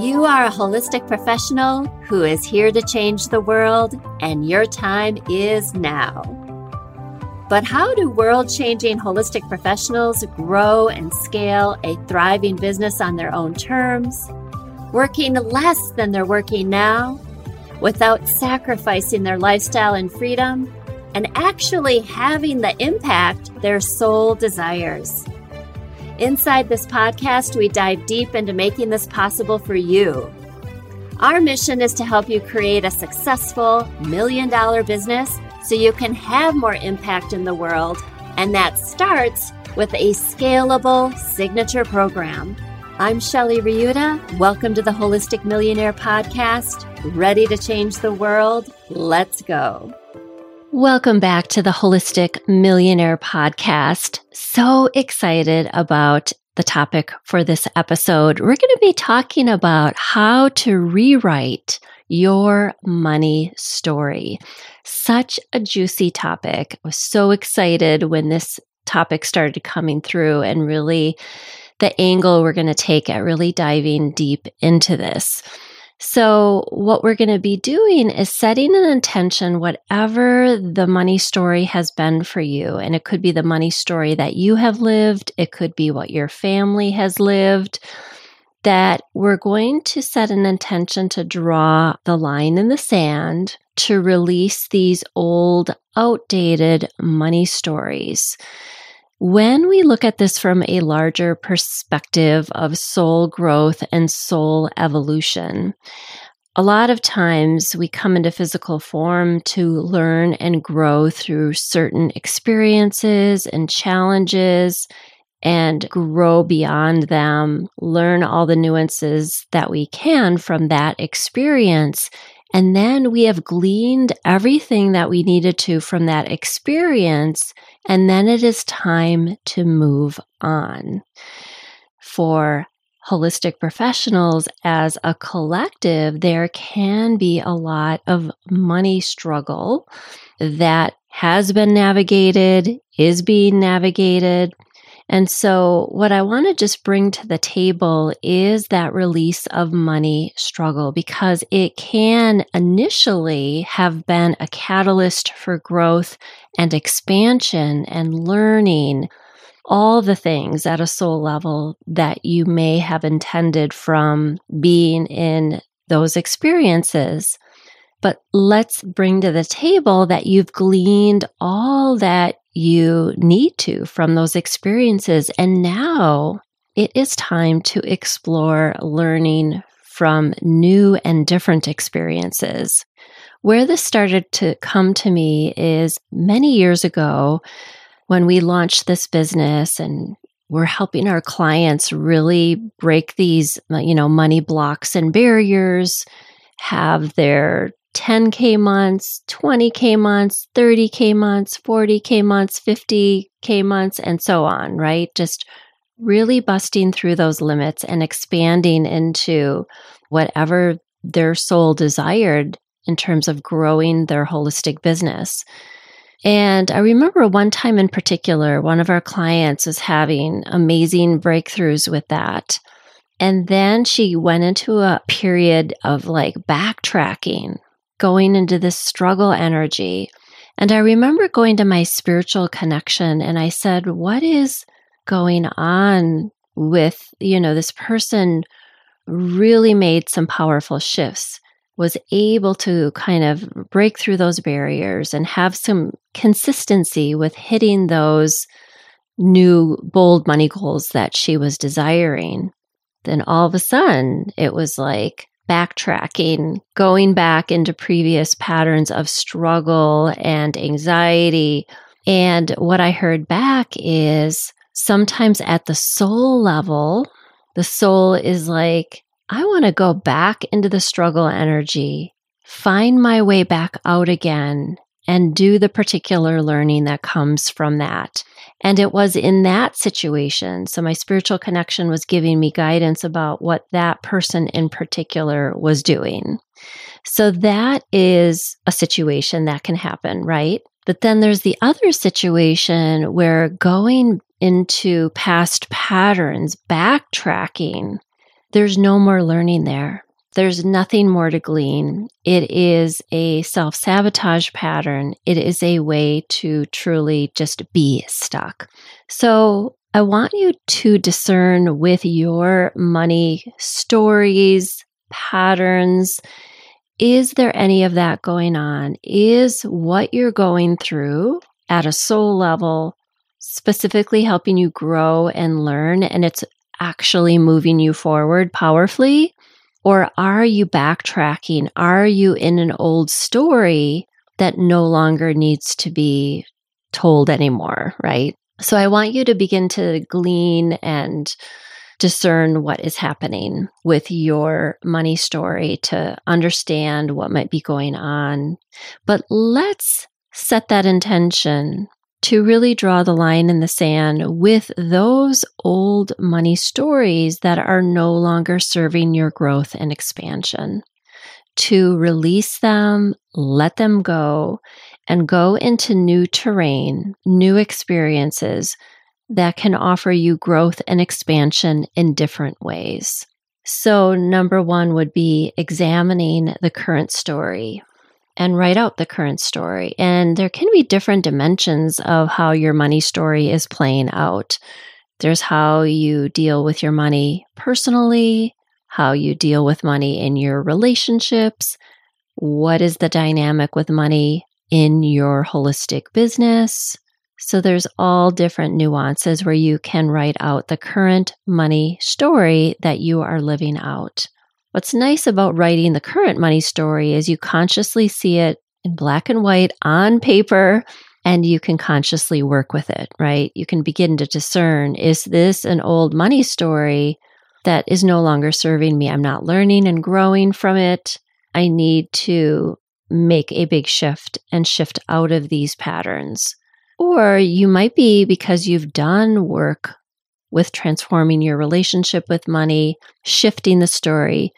You are a holistic professional who is here to change the world, and your time is now. But how do world changing holistic professionals grow and scale a thriving business on their own terms, working less than they're working now, without sacrificing their lifestyle and freedom, and actually having the impact their soul desires? Inside this podcast, we dive deep into making this possible for you. Our mission is to help you create a successful million dollar business so you can have more impact in the world. And that starts with a scalable signature program. I'm Shelley Riutta. Welcome to the Holistic Millionaire Podcast. Ready to change the world? Let's go. Welcome back to the Holistic Millionaire Podcast. So excited about the topic for this episode. We're going to be talking about how to rewrite your money story. Such a juicy topic. I was so excited when this topic started coming through and really the angle we're going to take at really diving deep into this. So, what we're going to be doing is setting an intention, whatever the money story has been for you. And it could be the money story that you have lived, it could be what your family has lived. That we're going to set an intention to draw the line in the sand to release these old, outdated money stories. When we look at this from a larger perspective of soul growth and soul evolution, a lot of times we come into physical form to learn and grow through certain experiences and challenges and grow beyond them, learn all the nuances that we can from that experience, and then we have gleaned everything that we needed to from that experience. And then it is time to move on. For holistic professionals as a collective, there can be a lot of money struggle that has been navigated, is being navigated, and so, what I want to just bring to the table is that release of money struggle because it can initially have been a catalyst for growth and expansion and learning all the things at a soul level that you may have intended from being in those experiences. But let's bring to the table that you've gleaned all that you need to from those experiences. And now it is time to explore learning from new and different experiences. Where this started to come to me is many years ago when we launched this business and we're helping our clients really break these, you know, money blocks and barriers, have their 10K months, 20K months, 30K months, 40K months, 50K months, and so on, right? Just really busting through those limits and expanding into whatever their soul desired in terms of growing their holistic business. And I remember one time in particular, one of our clients was having amazing breakthroughs with that. And then she went into a period of like backtracking, going into this struggle energy. And I remember going to my spiritual connection and I said, What is going on with, you know, this person really made some powerful shifts, was able to kind of break through those barriers and have some consistency with hitting those new bold money goals that she was desiring. Then all of a sudden, it was like, backtracking, going back into previous patterns of struggle and anxiety. And what I heard back is sometimes at the soul level, the soul is like, I want to go back into the struggle energy, find my way back out again, and do the particular learning that comes from that. And it was in that situation. So my spiritual connection was giving me guidance about what that person in particular was doing. So that is a situation that can happen, right? But then there's the other situation where going into past patterns, backtracking, there's no more learning there. There's nothing more to glean. It is a self sabotage pattern. It is a way to truly just be stuck. So I want you to discern with your money stories, patterns. Is there any of that going on? Is what you're going through at a soul level specifically helping you grow and learn and it's actually moving you forward powerfully? Or are you backtracking? Are you in an old story that no longer needs to be told anymore? Right. So I want you to begin to glean and discern what is happening with your money story to understand what might be going on. But let's set that intention to really draw the line in the sand with those old money stories that are no longer serving your growth and expansion. To release them, let them go, and go into new terrain, new experiences that can offer you growth and expansion in different ways. So, number one would be examining the current story and write out the current story. And there can be different dimensions of how your money story is playing out. There's how you deal with your money personally, how you deal with money in your relationships, what is the dynamic with money in your holistic business. So there's all different nuances where you can write out the current money story that you are living out. What's nice about writing the current money story is you consciously see it in black and white on paper and you can consciously work with it, right? You can begin to discern is this an old money story that is no longer serving me? I'm not learning and growing from it. I need to make a big shift and shift out of these patterns. Or you might be because you've done work with transforming your relationship with money, shifting the story.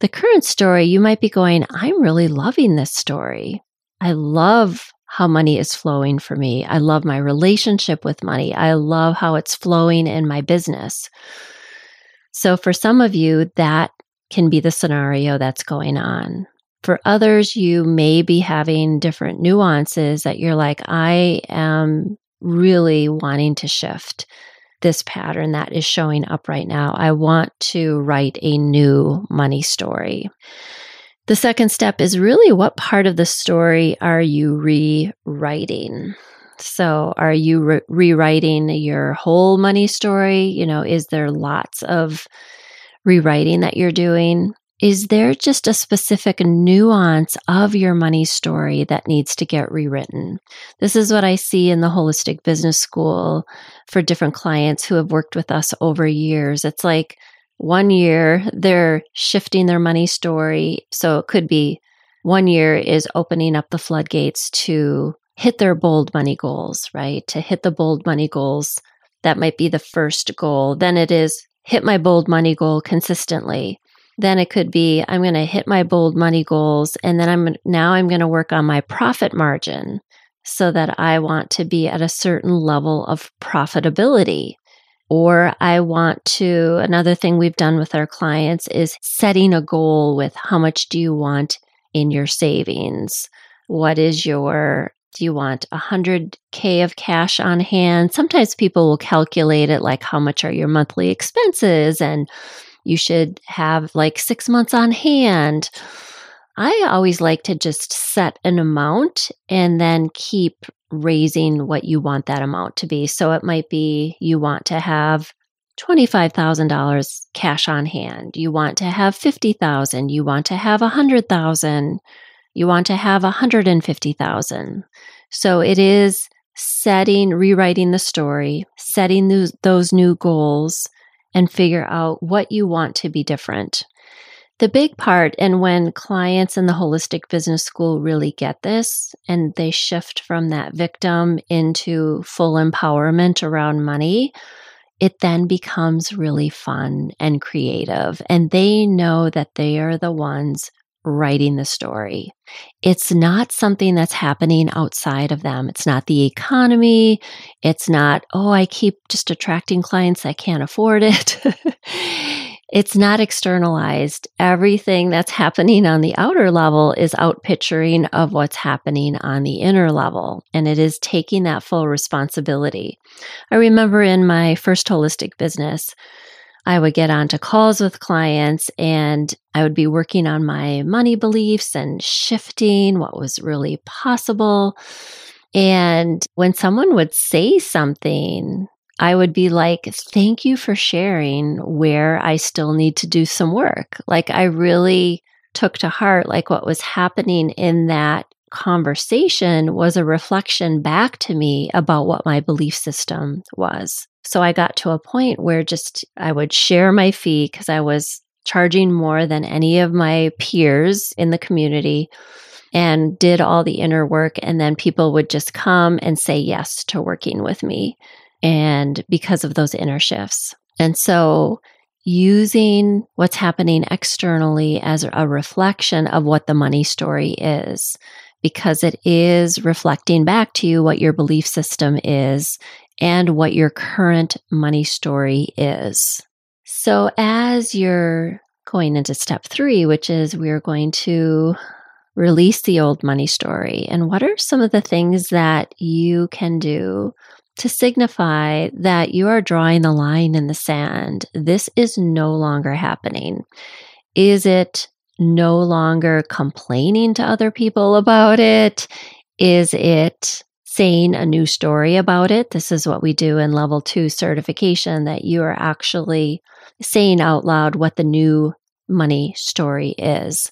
The current story, you might be going, I'm really loving this story. I love how money is flowing for me. I love my relationship with money. I love how it's flowing in my business. So, for some of you, that can be the scenario that's going on. For others, you may be having different nuances that you're like, I am really wanting to shift this pattern that is showing up right now. I want to write a new money story. The second step is really what part of the story are you rewriting? So, are you re- rewriting your whole money story? You know, is there lots of rewriting that you're doing? Is there just a specific nuance of your money story that needs to get rewritten? This is what I see in the Holistic Business School for different clients who have worked with us over years. It's like one year they're shifting their money story. So it could be one year is opening up the floodgates to hit their bold money goals, right? To hit the bold money goals. That might be the first goal. Then it is hit my bold money goal consistently then it could be I'm going to hit my bold money goals and then I'm now I'm going to work on my profit margin so that I want to be at a certain level of profitability. Or I want to, another thing we've done with our clients is setting a goal with how much do you want in your savings? What is your do you want 100K of cash on hand? Sometimes people will calculate it like how much are your monthly expenses and you should have like six months on hand. I always like to just set an amount and then keep raising what you want that amount to be. So it might be you want to have $25,000 cash on hand. You want to have 50,000, you want to have 100,000, you want to have 150,000. So it is setting, rewriting the story, setting those, those new goals and figure out what you want to be different. The big part, and when clients in the Holistic Business School really get this and they shift from that victim into full empowerment around money, it then becomes really fun and creative. And they know that they are the ones writing the story. It's not something that's happening outside of them. It's not the economy. It's not, oh, I keep just attracting clients. I can't afford it. it's not externalized. Everything that's happening on the outer level is out picturing of what's happening on the inner level. And it is taking that full responsibility. I remember in my first holistic business, I would get onto calls with clients and I would be working on my money beliefs and shifting what was really possible. And when someone would say something I would be like, thank you for sharing where I still need to do some work. Like, I really took to heart, like, what was happening in that conversation was a reflection back to me about what my belief system was. So I got to a point where just I would share my fee because I was charging more than any of my peers in the community and did all the inner work. And then people would just come and say yes to working with me and because of those inner shifts. And so using what's happening externally as a reflection of what the money story is, because it is reflecting back to you what your belief system is and what your current money story is. So as you're going into step three, which is we're going to release the old money story. And what are some of the things that you can do to signify that you are drawing the line in the sand. This is no longer happening. Is it no longer complaining to other people about it? Is it saying a new story about it? This is what we do in level two certification that you are actually saying out loud what the new money story is.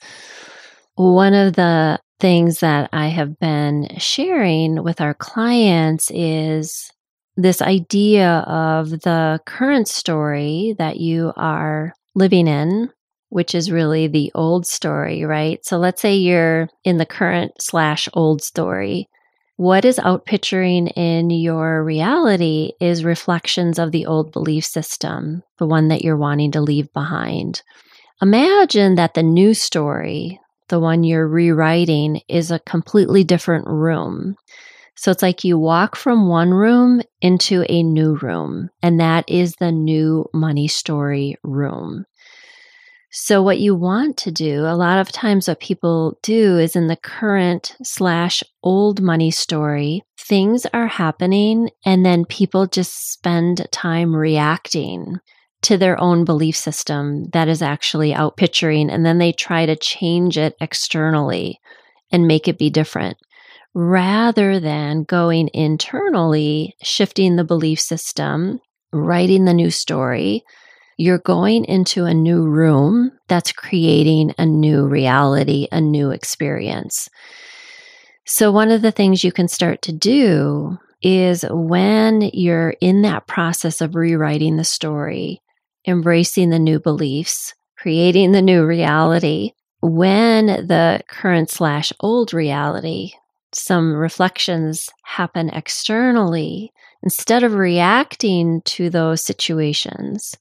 One of the things that I have been sharing with our clients is this idea of the current story that you are living in, which is really the old story, right? So let's say you're in the current slash old story. What is outpicturing in your reality is reflections of the old belief system, the one that you're wanting to leave behind. Imagine that the new story, the one you're rewriting, is a completely different room. So it's like you walk from one room into a new room, and that is the new money story room. So, what you want to do, a lot of times, what people do is in the current slash old money story, things are happening, and then people just spend time reacting to their own belief system that is actually out picturing, and then they try to change it externally and make it be different rather than going internally, shifting the belief system, writing the new story. You're going into a new room that's creating a new reality, a new experience. So, one of the things you can start to do is when you're in that process of rewriting the story, embracing the new beliefs, creating the new reality, when the current slash old reality some reflections happen externally, instead of reacting to those situations,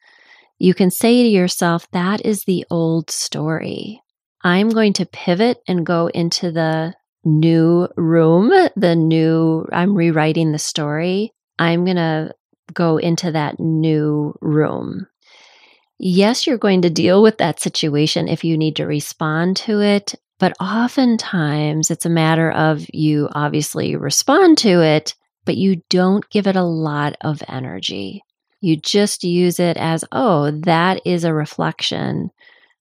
you can say to yourself, that is the old story. I'm going to pivot and go into the new room, the new, I'm rewriting the story. I'm going to go into that new room. Yes, you're going to deal with that situation if you need to respond to it but oftentimes it's a matter of you obviously respond to it, but you don't give it a lot of energy. You just use it as, oh, that is a reflection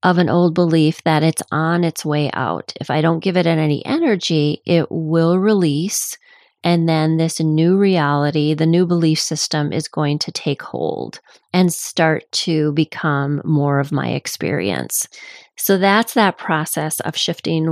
of an old belief that it's on its way out. If I don't give it any energy, it will release. And then this new reality, the new belief system is going to take hold and start to become more of my experience. So that's that process of shifting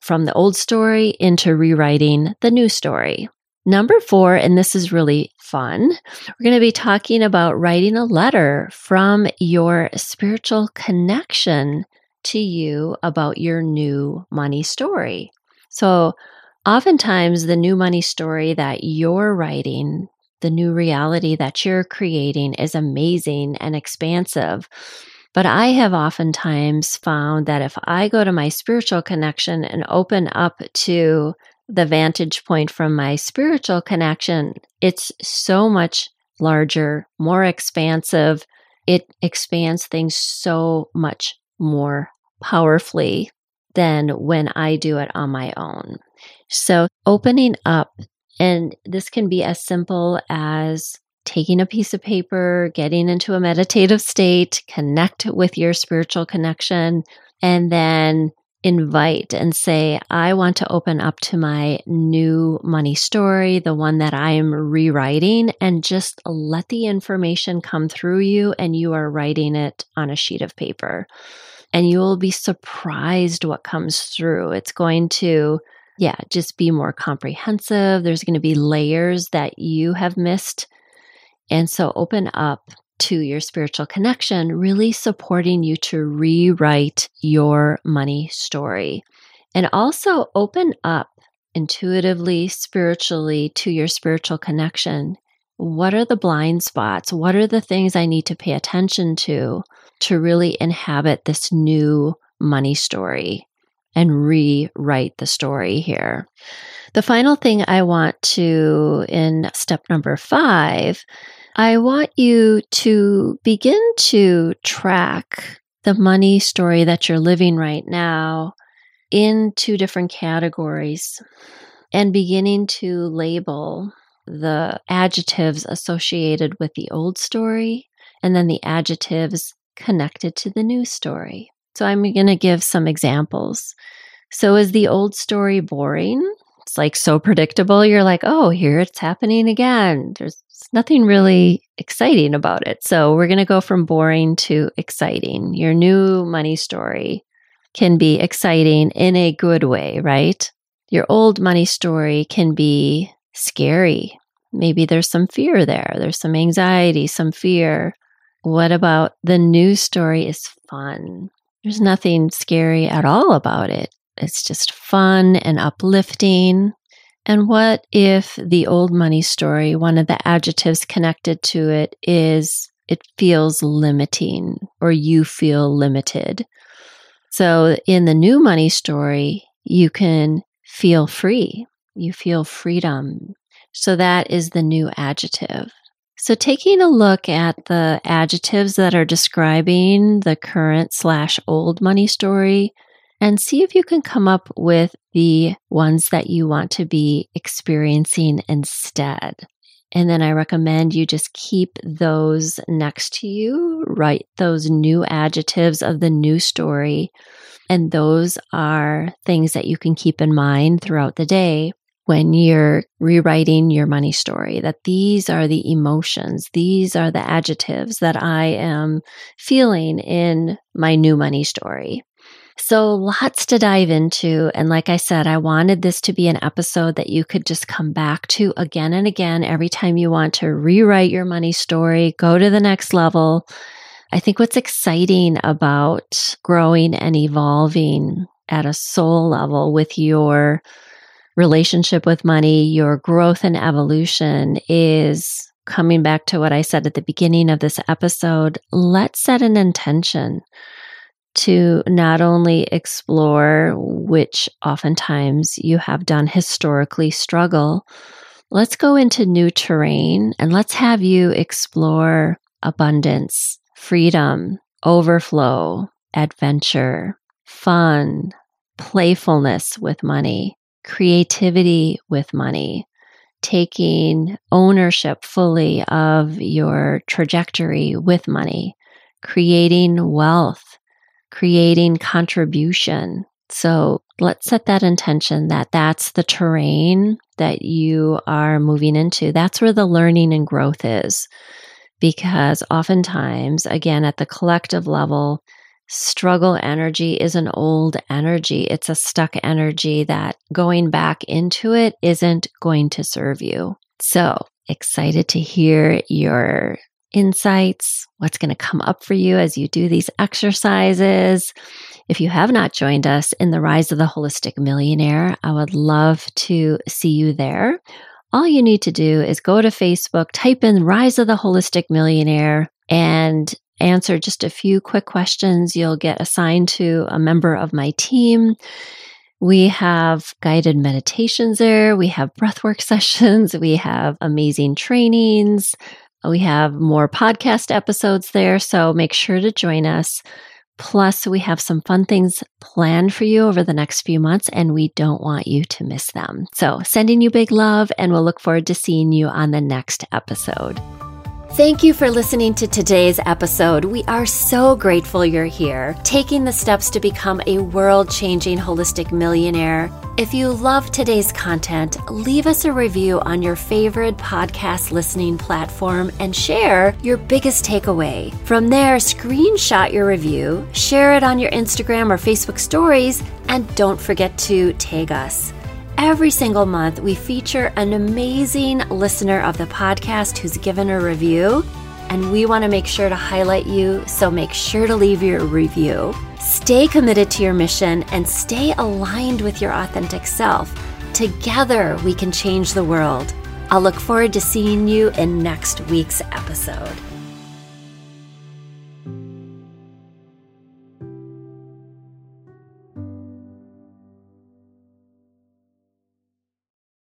from the old story into rewriting the new story. Number four, and this is really fun, we're going to be talking about writing a letter from your spiritual connection to you about your new money story. So, oftentimes, the new money story that you're writing, the new reality that you're creating is amazing and expansive. But I have oftentimes found that if I go to my spiritual connection and open up to the vantage point from my spiritual connection, it's so much larger, more expansive, it expands things so much more powerfully than when I do it on my own. So, opening up, and this can be as simple as taking a piece of paper, getting into a meditative state, connect with your spiritual connection, and then invite and say, I want to open up to my new money story, the one that I am rewriting, and just let the information come through you and you are writing it on a sheet of paper. And you will be surprised what comes through. It's going to, yeah, just be more comprehensive. There's going to be layers that you have missed. And so open up to your spiritual connection, really supporting you to rewrite your money story. And also open up intuitively, spiritually to your spiritual connection. What are the blind spots? What are the things I need to pay attention to to really inhabit this new money story and rewrite the story here? The final thing I want to, in step number five, I want you to begin to track the money story that you're living right now in two different categories and beginning to label the adjectives associated with the old story and then the adjectives connected to the new story. So I'm going to give some examples. So is the old story boring? It's like so predictable. You're like, oh, here it's happening again. There's nothing really exciting about it. So we're going to go from boring to exciting. Your new money story can be exciting in a good way, right? Your old money story can be scary. Maybe there's some fear there, there's some anxiety, some fear. What about the new story is fun? There's nothing scary at all about it. It's just fun and uplifting. And what if the old money story, one of the adjectives connected to it is it feels limiting or you feel limited? So in the new money story, you can feel free. You feel freedom. So that is the new adjective. So taking a look at the adjectives that are describing the current slash old money story, and see if you can come up with the ones that you want to be experiencing instead. And then I recommend you just keep those next to you, write those new adjectives of the new story. And those are things that you can keep in mind throughout the day when you're rewriting your money story that these are the emotions, these are the adjectives that I am feeling in my new money story. So, lots to dive into. And like I said, I wanted this to be an episode that you could just come back to again and again every time you want to rewrite your money story, go to the next level. I think what's exciting about growing and evolving at a soul level with your relationship with money, your growth and evolution is coming back to what I said at the beginning of this episode. Let's set an intention to not only explore, which oftentimes you have done historically struggle, let's go into new terrain and let's have you explore abundance, freedom, overflow, adventure, fun, playfulness with money, creativity with money, taking ownership fully of your trajectory with money, creating wealth creating contribution. So let's set that intention that that's the terrain that you are moving into. That's where the learning and growth is. Because oftentimes, again, at the collective level, struggle energy is an old energy. It's a stuck energy that going back into it isn't going to serve you. So excited to hear your insights, what's going to come up for you as you do these exercises. If you have not joined us in the Rise of the Holistic Millionaire, I would love to see you there. All you need to do is go to Facebook, type in Rise of the Holistic Millionaire, and answer just a few quick questions. You'll get assigned to a member of my team. We have guided meditations there. We have breathwork sessions. We have amazing trainings We have more podcast episodes there, so make sure to join us. Plus, we have some fun things planned for you over the next few months, and we don't want you to miss them. So, sending you big love, and we'll look forward to seeing you on the next episode. Thank you for listening to today's episode. We are so grateful you're here, taking the steps to become a world changing holistic millionaire. If you love today's content, leave us a review on your favorite podcast listening platform and share your biggest takeaway. From there, screenshot your review, share it on your Instagram or Facebook stories, and don't forget to tag us. Every single month, we feature an amazing listener of the podcast who's given a review, and we want to make sure to highlight you, so make sure to leave your review. Stay committed to your mission and stay aligned with your authentic self. Together, we can change the world. I'll look forward to seeing you in next week's episode.